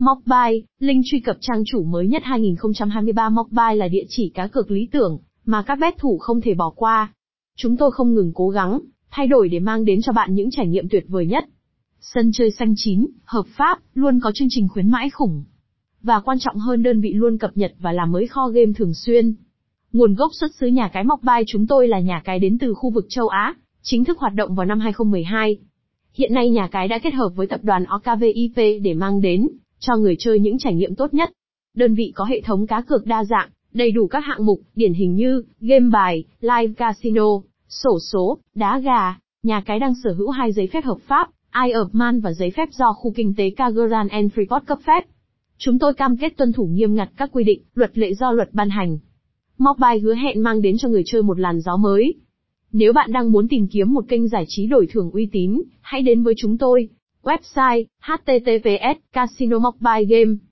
Mockbuy, link truy cập trang chủ mới nhất 2023 Mockbuy là địa chỉ cá cược lý tưởng mà các bet thủ không thể bỏ qua. Chúng tôi không ngừng cố gắng, thay đổi để mang đến cho bạn những trải nghiệm tuyệt vời nhất. Sân chơi xanh chín, hợp pháp, luôn có chương trình khuyến mãi khủng. Và quan trọng hơn đơn vị luôn cập nhật và làm mới kho game thường xuyên. Nguồn gốc xuất xứ nhà cái Mockbuy chúng tôi là nhà cái đến từ khu vực châu Á, chính thức hoạt động vào năm 2012. Hiện nay nhà cái đã kết hợp với tập đoàn OKVIP để mang đến cho người chơi những trải nghiệm tốt nhất. Đơn vị có hệ thống cá cược đa dạng, đầy đủ các hạng mục, điển hình như game bài, live casino, sổ số, đá gà. Nhà cái đang sở hữu hai giấy phép hợp pháp, Eye of Man và giấy phép do khu kinh tế Kagaran and Freeport cấp phép. Chúng tôi cam kết tuân thủ nghiêm ngặt các quy định, luật lệ do luật ban hành. Mockbuy hứa hẹn mang đến cho người chơi một làn gió mới. Nếu bạn đang muốn tìm kiếm một kênh giải trí đổi thưởng uy tín, hãy đến với chúng tôi. Website https casino mobile game.